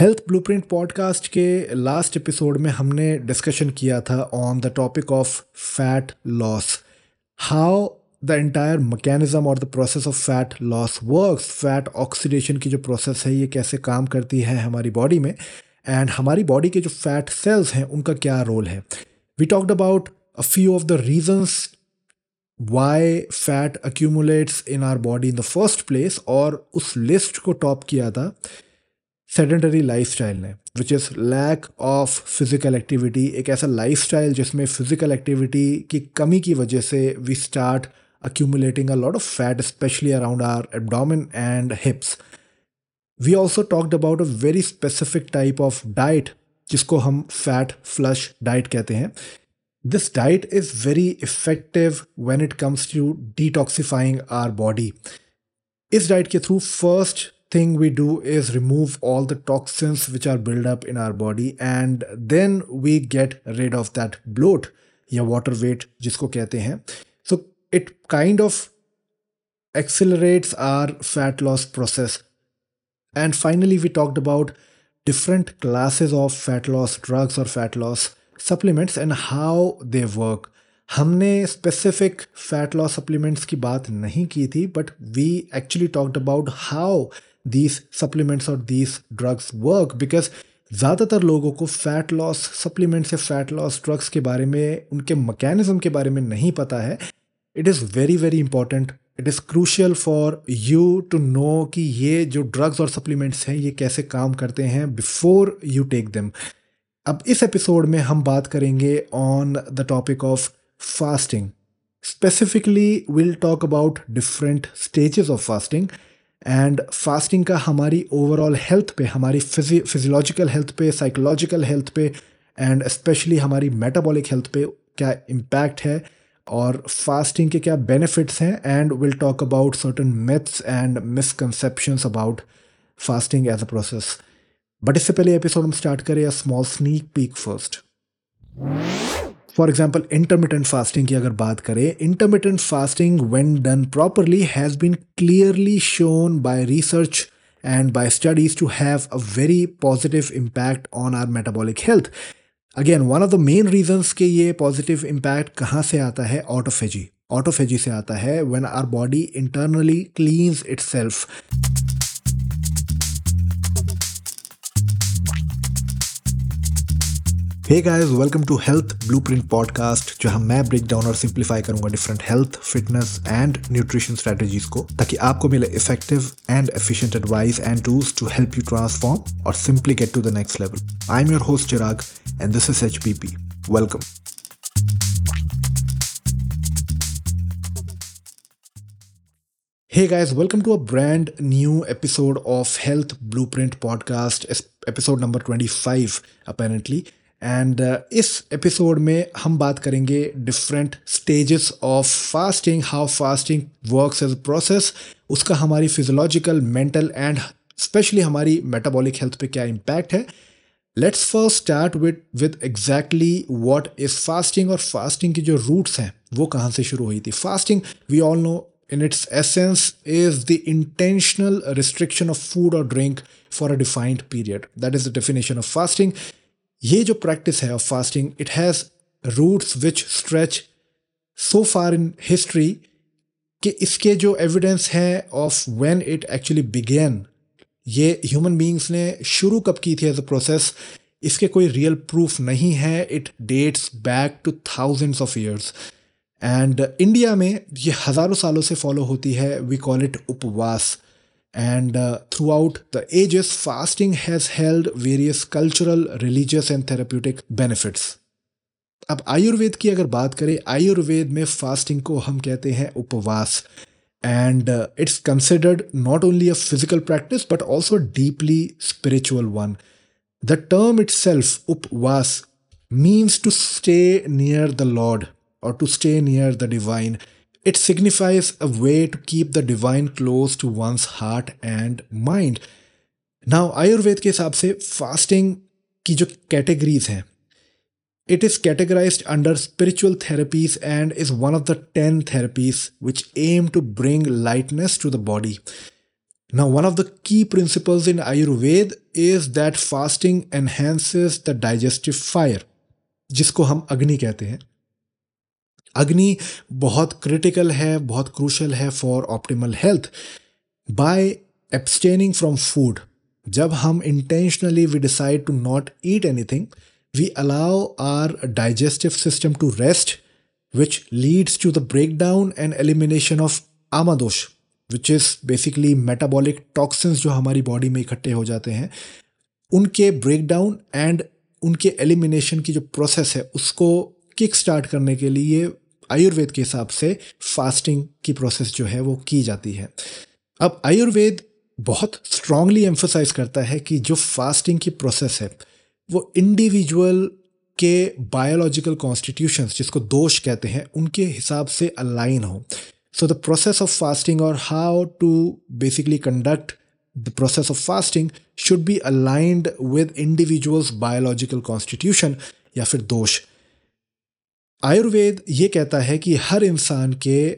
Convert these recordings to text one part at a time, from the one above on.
Health blueprint podcast के last episode में हमने डिस्कशन किया था on the topic of fat loss how the entire mechanism और the process of fat loss works fat oxidation की जो प्रोसेस है, ये कैसे काम करती है हमारी बॉडी में एंड हमारी बॉडी के जो फैट सेल्स हैं, उनका क्या रोल है? We talked about a few of the reasons why fat accumulates in our body in the first place और उस लिस्ट को टॉप किया था। सेडेंटरी लाइफ स्टाइल ने which is lack of physical activity एक ऐसा लाइफ स्टाइल जिसमें physical activity की कमी की वजह से we start accumulating a lot of fat specially around our abdomen and hips we also talked about a very specific type of diet जिसको हम फैट फ्लश डाइट कहते हैं. This diet is very effective when it comes to detoxifying our body इस diet के through first thing we do is remove all the toxins which are built up in our body and then we get rid of that bloat या water weight जिसको कहते हैं so it kind of accelerates our fat loss process and finally we talked about different classes of fat loss drugs or fat loss supplements and how they work हमने specific fat loss supplements की बात नहीं की थी but we actually talked about how these supplements or these drugs work? Because ज़्यादातर लोगों को fat loss supplements या फैट लॉस ड्रग्स के बारे में, उनके मैकेनिज्म के बारे में नहीं पता है। It is very very important it is crucial for you to know कि ये जो ड्रग्स और सप्लीमेंट्स हैं, ये कैसे काम करते हैं बिफोर यू टेक देम अब इस एपिसोड में हम बात करेंगे on the topic of fasting specifically will talk about different stages of fasting and fasting का हमारी ओवरऑल हेल्थ पे, हमारी फिजियोलॉजिकल हेल्थ पे साइकोलॉजिकल हेल्थ पे एंड स्पेशली हमारी मेटाबॉलिक हेल्थ पे क्या इम्पैक्ट है और फास्टिंग के क्या बेनिफिट्स हैं and will talk about certain myths and misconceptions about fasting as a process but इससे पहले एपिसोड हम स्टार्ट करें small sneak peek first for example intermittent fasting की अगर बात करें intermittent fasting when done properly has been clearly shown by research and by studies to have a very positive impact on our metabolic health again one of the main reasons के ये positive impact कहाँ से आता है? Autophagy autophagy से आता है when our body internally cleanses it hey guys welcome to health blueprint podcast जहाँ मैं ब्रेक डाउन और सिंप्लीफाई करूँगा different health fitness and nutrition strategies को ताकि आपको मिले effective and efficient advice and tools to help you transform और simply get to the next level I am your host Chirag and this is H welcome Hey guys, welcome to a brand new episode of Health Blueprint Podcast, episode number 25 apparently. And uh, इस episode में हम बात करेंगे different stages of fasting how fasting works as a process उसका हमारी physiological mental and specially हमारी metabolic health पे क्या इम्पैक्ट है। Let's first start with with exactly what is fasting और फास्टिंग की जो रूट्स हैं वो कहाँ से शुरू हुई थी। Fasting we all know in its essence is the intentional restriction of food or drink for a defined period. That is the definition of fasting ये जो प्रैक्टिस है of fasting it has roots which stretch so far in history कि इसके जो evidence है of when it actually began ये human beings ने शुरू कब की थी एज अ प्रोसेस इसके कोई रियल प्रूफ नहीं है. It dates back to thousands of years and India में ये हज़ारों सालों से फॉलो होती है. We call it upvas. and uh, throughout the ages fasting has held various cultural religious and therapeutic benefits अब आयुर्वेद की अगर बात करें आयुर्वेद में फास्टिंग को हम कहते हैं उपवास and it's considered not only a physical practice but also deeply spiritual one the term itself उपवास means to stay near the Lord और to stay near the divine It signifies a way to keep the divine close to one's heart and mind. Now, Ayurveda के हिसाब से fasting की जो categories हैं it is categorized under spiritual therapies and is one of the 10 therapies which aim to bring lightness to the body. Now, one of the key principles in Ayurveda is that fasting enhances the digestive fire, जिसको हम अग्नि कहते हैं अग्नि बहुत critical है, बहुत crucial है for optimal health by abstaining from food जब हम intentionally we decide to not eat anything we allow our digestive system to rest leads to the break down and elimination of ama dosha which is basically metabolic toxins जो हमारी body में इकट्ठे हो जाते हैं. उनके ब्रेक डाउन एंड उनके elimination की जो प्रोसेस है, उसको किक स्टार्ट करने के लिए आयुर्वेद के हिसाब से फास्टिंग की प्रोसेस जो है वो की जाती है। अब आयुर्वेद बहुत स्ट्रांगली एम्फोसाइज करता है कि जो फास्टिंग की प्रोसेस है, वो इंडिविजुअल के बायोलॉजिकल कॉन्स्टिट्यूशंस जिसको दोष कहते हैं, उनके हिसाब से अलाइन हो। So the process of fasting और how to basically conduct the process of fasting should be aligned with individual's biological constitution या फिर दोष। आयुर्वेद ये कहता है कि हर इंसान के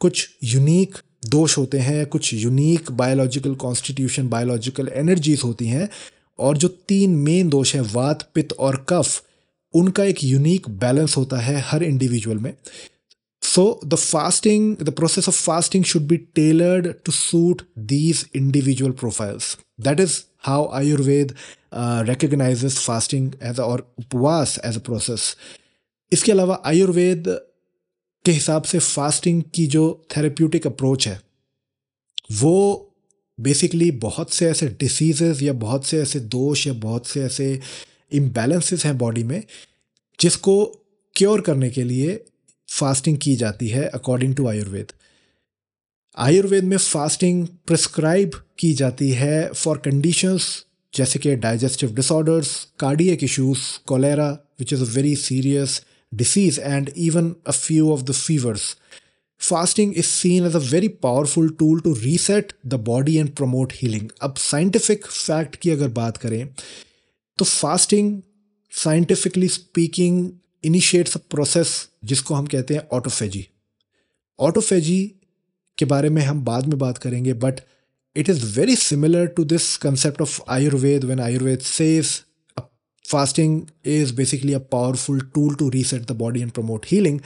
कुछ यूनिक दोष होते हैं, कुछ unique biological constitution biological energies होती हैं और जो तीन मेन दोष हैं, वात, पित्त और कफ, उनका एक यूनिक बैलेंस होता है हर इंडिविजुअल में। So the fasting the process of fasting should be tailored to suit these individual profiles that is how Ayurveda recognize fasting as और उपवास एज अ प्रोसेस इसके अलावा आयुर्वेद के हिसाब से फास्टिंग की जो थेरेप्यूटिक अप्रोच है, वो बेसिकली बहुत से ऐसे डिसीजेज या बहुत से ऐसे दोष या बहुत से ऐसे इम्बैलेंसेस हैं बॉडी में, जिसको क्योर करने के लिए फास्टिंग की जाती है अकॉर्डिंग टू आयुर्वेद। आयुर्वेद में फास्टिंग प्रिस्क्राइब की जाती है फॉर कंडीशंस जैसे कि digestive disorders cardiac issues cholera which is a very serious disease and even a few of the fevers. Fasting is seen as a very powerful tool to reset the body and promote healing. अब scientific fact की अगर बात करें तो fasting scientifically speaking initiates a process जिसको हम कहते हैं ऑटोफेजी ऑटोफेजी के बारे में हम बाद में बात करेंगे but it is very similar to this concept of Ayurveda when Ayurveda says fasting is basically a powerful tool to reset the body and promote healing.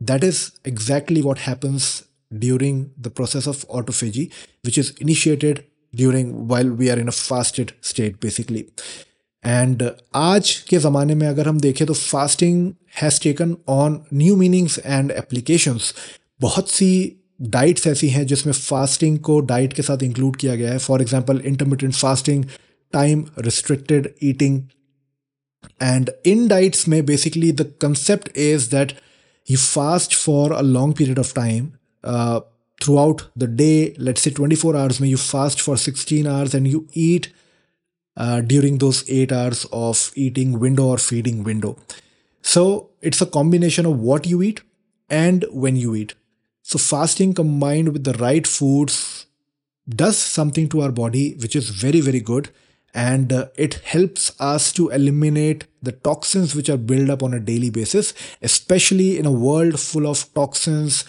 That is exactly what happens during the process of autophagy, which is initiated during while we are in a fasted state basically. And आज के ज़माने में अगर हम देखें तो fasting has taken on new meanings and applications बहुत सी diets ऐसी हैं जिसमें फास्टिंग को डाइट के साथ इंक्लूड किया गया है for example intermittent fasting time restricted eating and in diets may basically the concept is that you fast for a long period of time uh, throughout the day. Let's say 24 hours may you fast for 16 hours and you eat uh, during those 8 hours of eating window or feeding window. So it's a combination of what you eat and when you eat. So fasting combined with the right foods does something to our body which is very very good and uh, it helps us to eliminate the toxins which are built up on a daily basis especially in a world full of toxins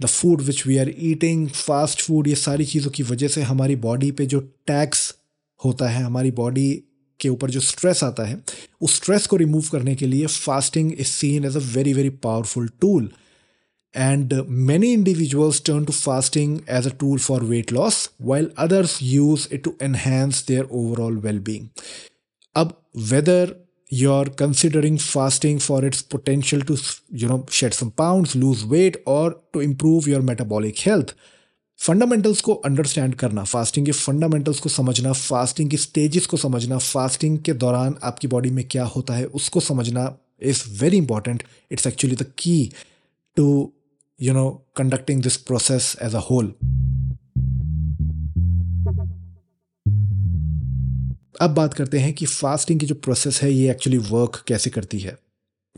the food which we are eating fast food ये सारी चीज़ों की वजह से हमारी body पे जो tax होता है हमारी बॉडी के ऊपर जो स्ट्रेस आता है उस स्ट्रेस को रिमूव करने के लिए fasting is seen as a very very powerful tool and many individuals turn to fasting as a tool for weight loss while others use it to enhance their overall well-being अब whether you're considering fasting for its potential to you know shed some pounds lose weight or to improve your metabolic health fundamentals को understand करना fasting के fundamentals को समझना fasting की stages को समझना fasting के दौरान आपकी बॉडी में क्या होता है उसको समझना is very important it's actually the key to you know, conducting this process as a whole. अब बात करते हैं कि फास्टिंग की जो प्रोसेस है ये एक्चुअली वर्क कैसे करती है?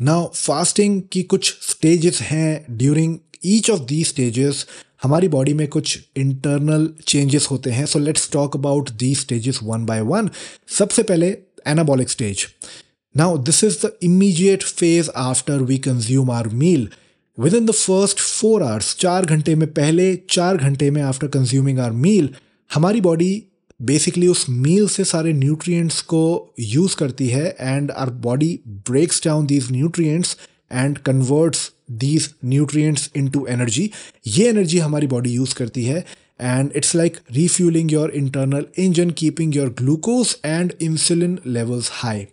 नाउ फास्टिंग की कुछ स्टेजेस हैं during each of the stages हमारी बॉडी में कुछ इंटरनल चेंजेस होते हैं। So let's talk about the stages one by one सबसे पहले anabolic stage now this is the immediate phase after we consume our meal within the first four hours चार घंटे में पहले, चार घंटे में आफ्टर कंज्यूमिंग आर मील हमारी बॉडी बेसिकली उस मील से सारे न्यूट्रिएंट्स को यूज़ करती है and our body breaks down these nutrients and converts these nutrients into energy ये एनर्जी हमारी बॉडी यूज़ करती है and it's like refueling your internal engine, keeping your glucose and insulin levels high.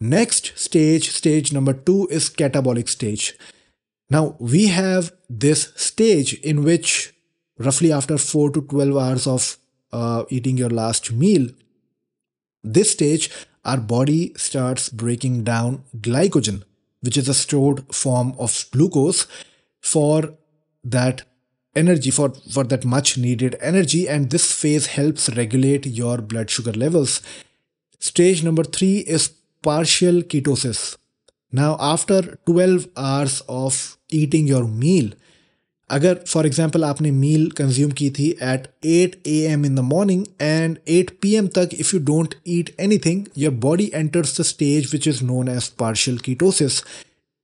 Next stage stage number 2 is catabolic stage. Now we have this stage in which roughly after 4 to 12 hours of uh, eating your last meal this stage our body starts breaking down glycogen which is a stored form of glucose for that energy for, for that much needed energy. And this phase helps regulate your blood sugar levels. Stage number 3 is partial ketosis. Now after 12 hours of eating your meal अगर for example आपने meal consume की थी at 8 a m in the morning and 8 p m तक if you don't eat anything your body enters the stage which is known as partial ketosis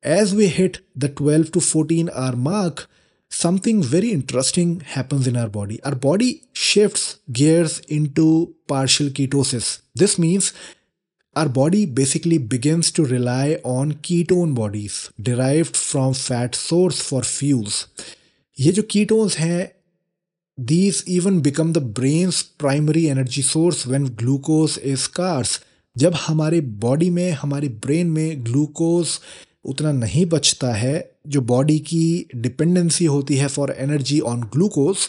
as we hit the 12 to 14 hour mark something very interesting happens in our body. Our body shifts gears into partial ketosis. This means our body basically begins to rely on ketone bodies derived from fat source for fuels. ये जो ketones हैं these even become the brain's primary energy source when glucose is scarce. जब हमारे body में हमारे brain में glucose उतना नहीं बचता है जो बॉडी की डिपेंडेंसी होती है फॉर एनर्जी ऑन ग्लूकोज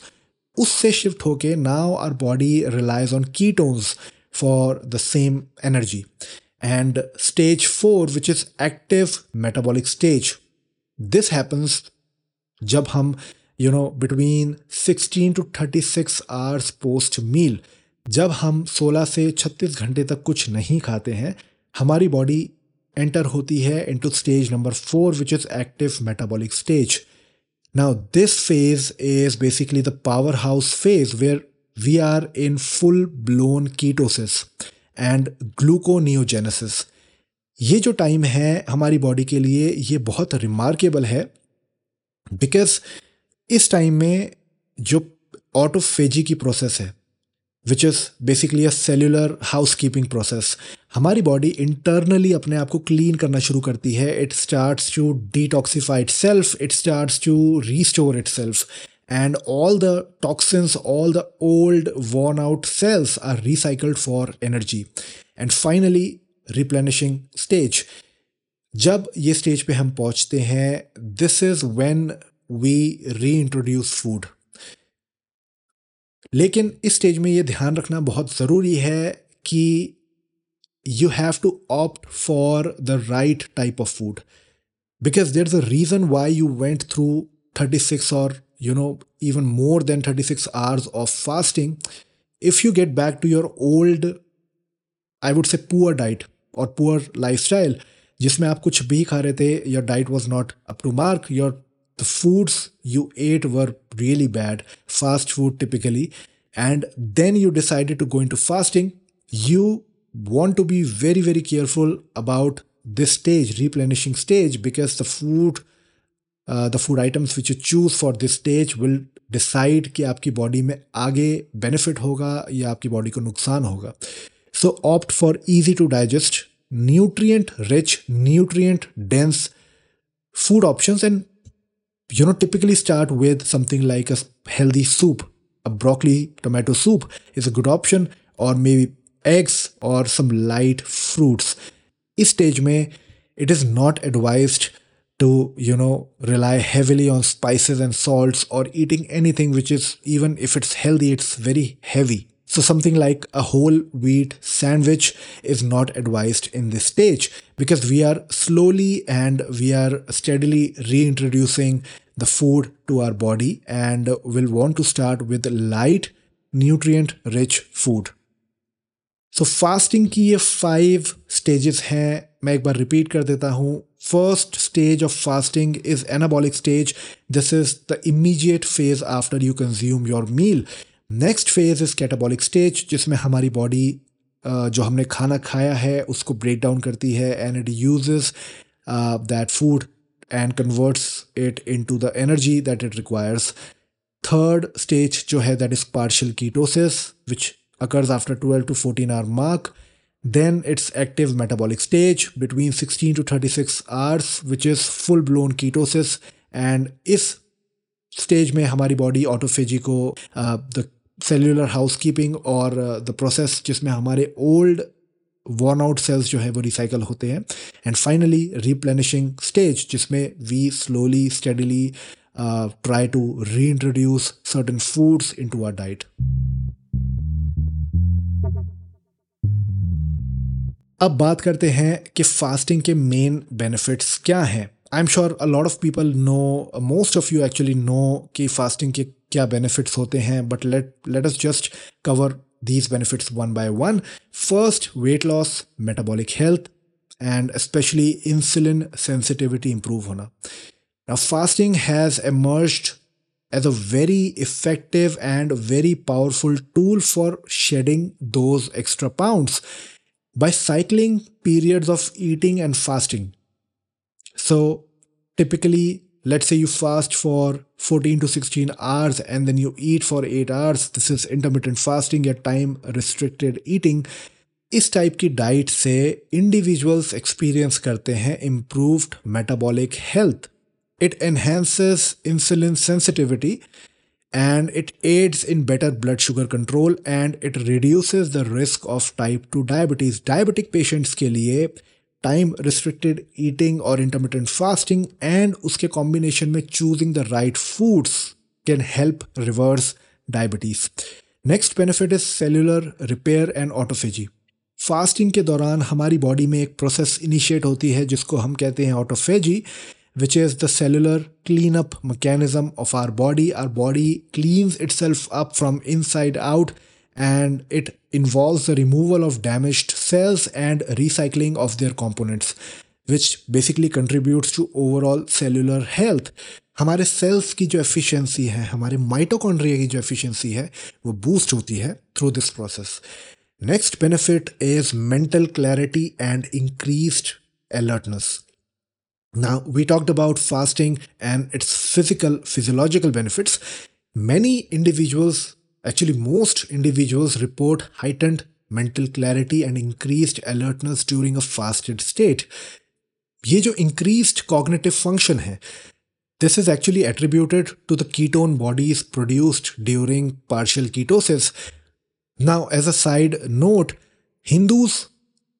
उससे शिफ्ट होके now our body relies on ketones for the same energy and stage four which is active metabolic stage this happens जब हम you know between 16 to 36 hours post meal जब हम 16 से 36 घंटे तक कुछ नहीं खाते हैं हमारी बॉडी एंटर होती है into stage number four which is active metabolic stage Now, this phase is basically the powerhouse phase where we are in full blown ketosis and gluconeogenesis. ये जो टाइम है हमारी बॉडी के लिए, ये बहुत रिमार्केबल है बिकॉज़ इस टाइम में जो ऑटोफेजी की प्रोसेस है which is basically a cellular house keeping process हमारी बॉडी इंटरनली अपने आप को क्लीन करना शुरू करती है. It starts to detoxify itself it starts to restore itself and all the toxins, all the old worn out cells are recycled for energy. And finally, replenishing stage. जब ये stage पे हम पहुंचते हैं this is when we refeed लेकिन इस stage में ये ध्यान रखना बहुत ज़रूरी है कि you have to opt for the right type of food because there's a reason why you went through 36 or you know even more than 36 hours of fasting if you get back to your old i would say poor diet or poor lifestyle जिसमें आप कुछ भी खा रहे थे your diet was not up to mark your the foods you ate were really bad, fast food typically, and then you decided to go into fasting, you want to be very, very careful about this stage, replenishing stage, because the food, uh, the food items which you choose for this stage will decide कि आपकी body में आगे benefit होगा या आपकी body को नुकसान होगा so opt for easy to digest nutrient rich nutrient dense food options and you know typically start with something like a healthy soup a broccoli tomato soup is a good option or maybe eggs or some light fruits इस stage में it is not advised to you know rely heavily on spices and salts or eating anything which is even if it's healthy it's very heavy so something like a whole wheat sandwich is not advised in this stage because we are slowly and we are steadily reintroducing the food to our body and will want to start with light nutrient rich food. So so, fasting की ये five stages हैं मैं एक बार repeat कर देता हूँ। First stage of fasting is anabolic stage this is the immediate phase after you consume your meal next phase is catabolic stage जिसमें हमारी बॉडी जो हमने खाना खाया है उसको ब्रेक डाउन करती है and it use that food and converts it into the energy that it requires third stage जो है that is partial ketosis which occurs after 12 to 14 hour mark. Then it's active metabolic stage between 16 to 36 hours, which is full blown ketosis. And इस stage में हमारी body autophagy को the cellular housekeeping और the process जिसमें हमारे old worn out sales जो है वो रिसाइकल होते हैं. एंड फाइनली रिप्लेनिशिंग स्टेज जिसमें we slowly steadily try to reintroduce certain foods into our diet अब बात करते हैं कि फास्टिंग के मेन बेनिफिट्स क्या हैं। I am sure a lot of people know most of you actually know कि फास्टिंग के क्या बेनिफिट्स होते हैं but let let us just cover these benefits one by one first weight loss metabolic health and specially insulin sensitivity improve होना। Fasting has emerge as a very effective and very powerful tool for shedding those extra pounds by cycling periods of eating and fasting. So, typically, let's say you fast for 14 to 16 hours and then you eat for 8 hours this is intermittent fasting या time restricted eating इस type की diet से individuals experience करते हैं improved metabolic health it enhances insulin sensitivity and it aids in better blood sugar control and it reduces the risk of type 2 diabetes. Diabetic patients के लिए time restricted eating और intermittent fasting and उसके combination में choosing the right foods can help reverse diabetes next benefit is cellular repair and autophagy fasting के दौरान हमारी body में एक प्रोसेस इनिशिएट होती है जिसको हम कहते हैं autophagy which is the cellular clean up mechanism of our body our body cleans itself up from inside out and it involves the removal of damaged cells and recycling of their components which basically contributes to overall cellular health हमारे cells की जो efficiency है हमारे mitochondria की जो efficiency है वो boost होती है through this process next benefit is mental clarity and increased alertness now we talked about fasting and its physical physiological benefits many individuals Actually, most individuals report heightened mental clarity and increased alertness during a fasted state. ये जो increased cognitive function है this is actually attributed to the ketone bodies produced during partial ketosis. Now, as a side note, Hindus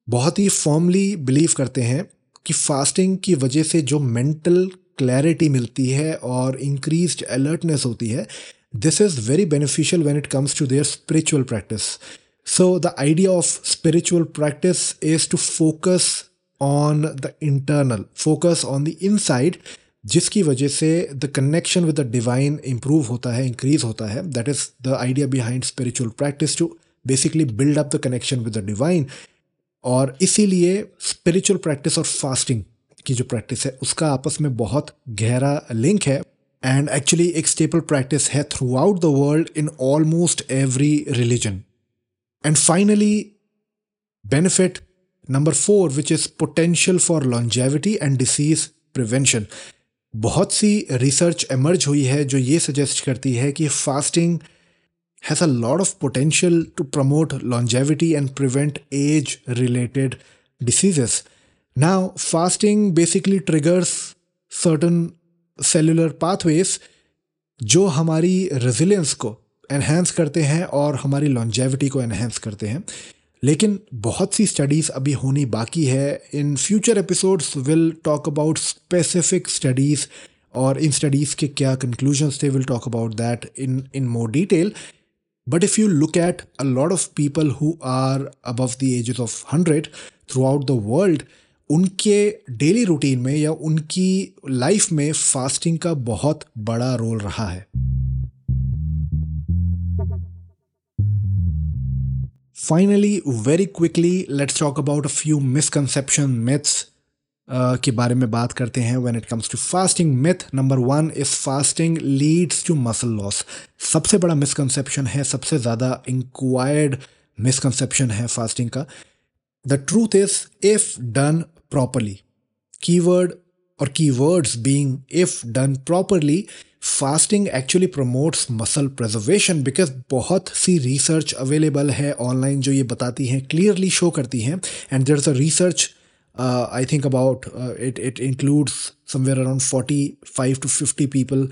बहुत ही formally believe करते हैं कि fasting की वजह से जो मेंटल क्लैरिटी मिलती है और इंक्रीज अलर्टनेस होती है this is very beneficial when it comes to their spiritual practice so the idea of spiritual practice is to focus on the internal focus on the inside जिसकी वजह से the connection with the divine improve होता है increase होता है. That is the idea behind spiritual practice to basically build up the connection with the divine और इसीलिए spiritual practice और फास्टिंग की जो प्रैक्टिस है, उसका आपस में बहुत गहरा लिंक है। एंड एक्चुअली एक स्टेपल प्रैक्टिस है throughout the world in almost every religion and finally benefit number four which is potential for longevity and disease prevention बहुत सी रिसर्च एमर्ज हुई है जो ये सजेस्ट करती है कि fasting has a lot of potential to promote longevity and prevent age related diseases. Now, fasting basically triggers certain cellular pathways जो हमारी रेजिलियंस को एनहेंस करते हैं और हमारी लॉन्जेविटी को एनहेंस करते हैं। लेकिन बहुत सी स्टडीज़ अभी होनी बाकी है। In future episodes will talk about specific studies और इन स्टडीज़ के क्या कंक्लूजन्स थे will talk about that in in more detail but if you look at a lot of people who are above the ages of hundred throughout the world उनके daily routine में या उनकी life में fasting का बहुत बड़ा role रहा है। Finally very quickly let's talk about a few misconception के बारे में बात करते हैं when it comes to fasting myth number one is fasting leads to muscle loss सबसे बड़ा मिसकंसेप्शन है, सबसे ज़्यादा इंक्वायर्ड मिसकंसेप्शन है फास्टिंग का the truth is if done properly. Keyword or keywords being if done properly fasting actually promotes muscle preservation because बहुत सी research available है ऑनलाइन जो ये बताती हैं क्लियरली शो करती हैं and there is a research I think about it it includes somewhere around forty five to fifty people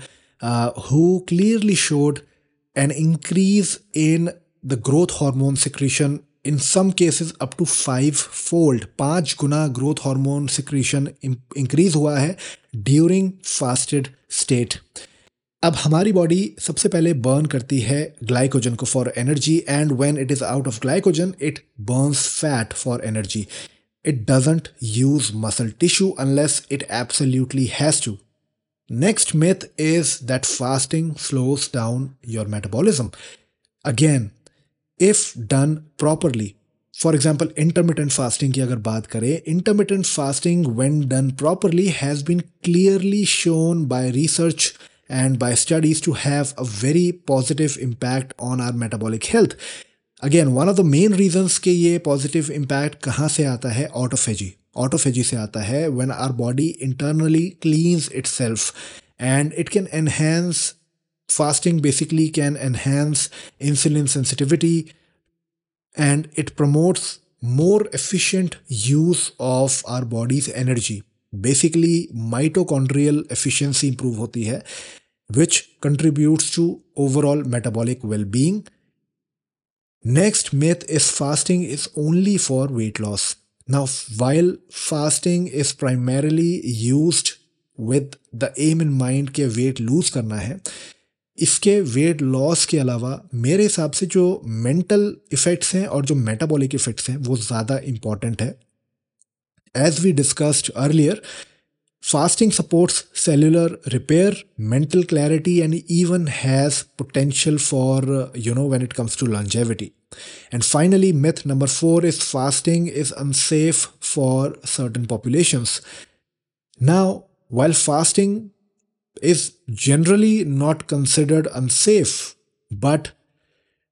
who clearly showed an increase in the growth hormone secretion in some cases up to five fold पाँच गुना growth hormone secretion increase हुआ है during fasted state अब हमारी body सबसे पहले burn करती है glycogen को for energy and when it is out of glycogen it burns fat for energy it doesn't use muscle tissue unless it absolutely has to. Next myth is that fasting slows down your metabolism. Again, if done properly, for example, intermittent fasting की अगर बात करें, intermittent fasting when done properly has been clearly shown by research and by studies to have a very positive impact on our metabolic health. Again one of the main reasons के ये positive impact कहाँ से आता है? Autophagy autophagy से आता है when our body internally cleanses itself and it can enhance fasting basically can enhance insulin sensitivity and it promotes more efficient use of our body's energy basically mitochondrial efficiency improve होती है which contributes to overall metabolic wellbeing next myth is fasting is only for weight loss now while fasting is primarily used with the aim in mind के weight lose करना है इसके weight loss के अलावा मेरे हिसाब से जो मेंटल इफ़ेक्ट्स हैं और जो मेटाबॉलिक इफ़ेक्ट्स हैं वो ज़्यादा इंपॉर्टेंट है as we discussed earlier fasting supports cellular repair mental clarity and even has potential for uh, you know when it comes to longevity. And finally myth number 4 is fasting is unsafe for certain populations. Now while fasting is generally not considered unsafe but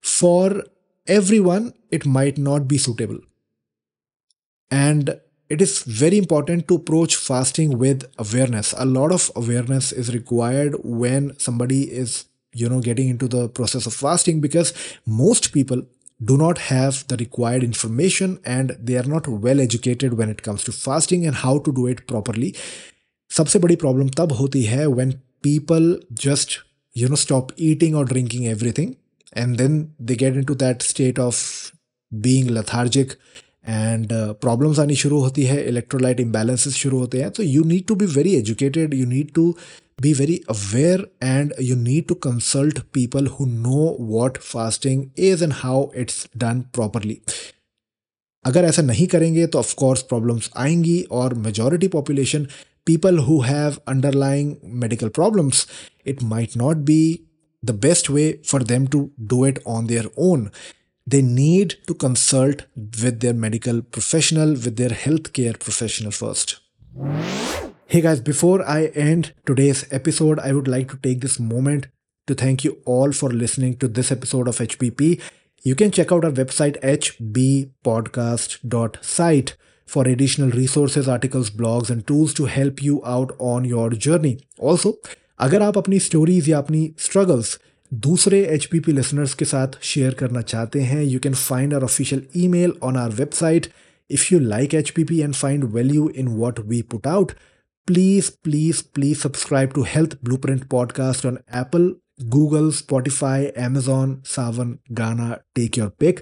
for everyone it might not be suitable. And it is very important to approach fasting with awareness a lot of awareness is required when somebody is you know getting into the process of fasting because most people do not have the required information and they are not well educated when it comes to fasting and how to do it properly सबसे बड़ी problem तब होती है when people just you know stop eating और drinking everything and then they get into that state of being lethargic and problems आनी शुरू होती है इलेक्ट्रोलाइट इम्बेलेंसेज शुरू होते हैं तो you need to be very educated you need to be very aware and you need to consult people who know what fasting is and how it's done properly अगर ऐसा नहीं करेंगे तो ऑफकोर्स प्रॉब्लम्स आएँगी और majority population people who have underlying medical problems it might not be the best way for them to do it on their own they need to consult with their medical professional with their healthcare professional first Hey guys, before I end today's episode, I would like to take this moment to thank you all for listening to this episode of HPP. You can check out our website hbpodcast.site for additional resources, articles, blogs, and tools to help you out on your journey. Also, अगर आप अपनी stories या अपनी struggles दूसरे H P P listeners के साथ share करना चाहते हैं you can find our official email on our website if you like H P P and find value in what we put out please please please subscribe to health blueprint podcast on Apple Google Spotify Amazon Saavn Gaana take your pick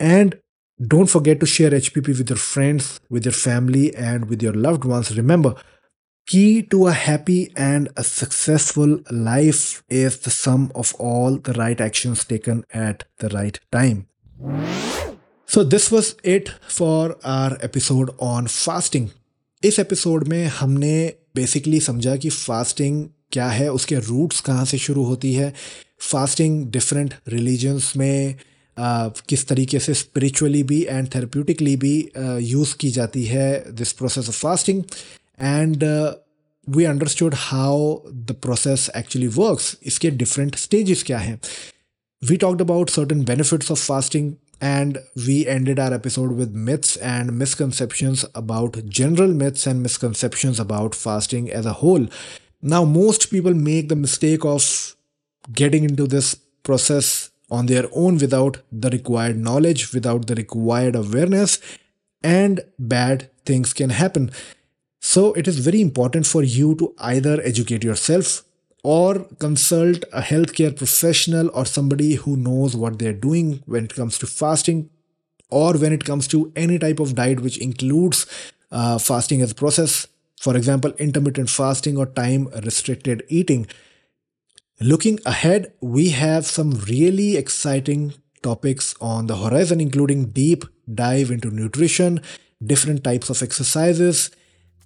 and don't forget to share H P P with your friends with your family and with your loved ones remember key to a happy and a successful life is the sum of all the right actions taken at the right time. So, this was it for our episode on fasting. इस episode में हमने basically समझा कि fasting क्या है उसके roots कहाँ से शुरू होती है फास्टिंग डिफरेंट रिलीजन्स में आ, किस तरीके से स्पिरिचुअली भी एंड थेरेप्यूटिकली भी यूज़ की जाती है this process of fasting And we understood how the process actually works इसके डिफरेंट स्टेजेस क्या हैं we talked about certain benefits of fasting and we ended our episode with myths and misconceptions about general myths and misconceptions about fasting as a whole. Now, most people make the mistake of getting into this process on their own without the required knowledge, without the required awareness, and bad things can happen. So, it is very important for you to either educate yourself or consult a healthcare professional or somebody who knows what they're doing when it comes to fasting or when it comes to any type of diet which includes uh, fasting as a process. For example, intermittent fasting or time restricted eating. Looking ahead, we have some really exciting topics on the horizon, including deep dive into nutrition, different types of exercises,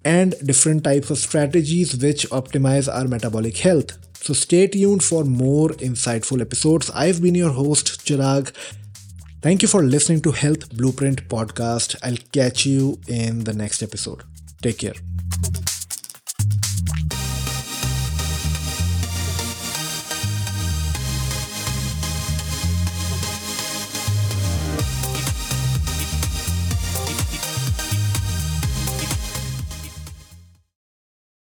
and different types of strategies which optimize our metabolic health. So stay tuned for more insightful episodes. I've been your host, Chirag. Thank you for listening to Health Blueprint Podcast. I'll catch you in the next episode. Take care.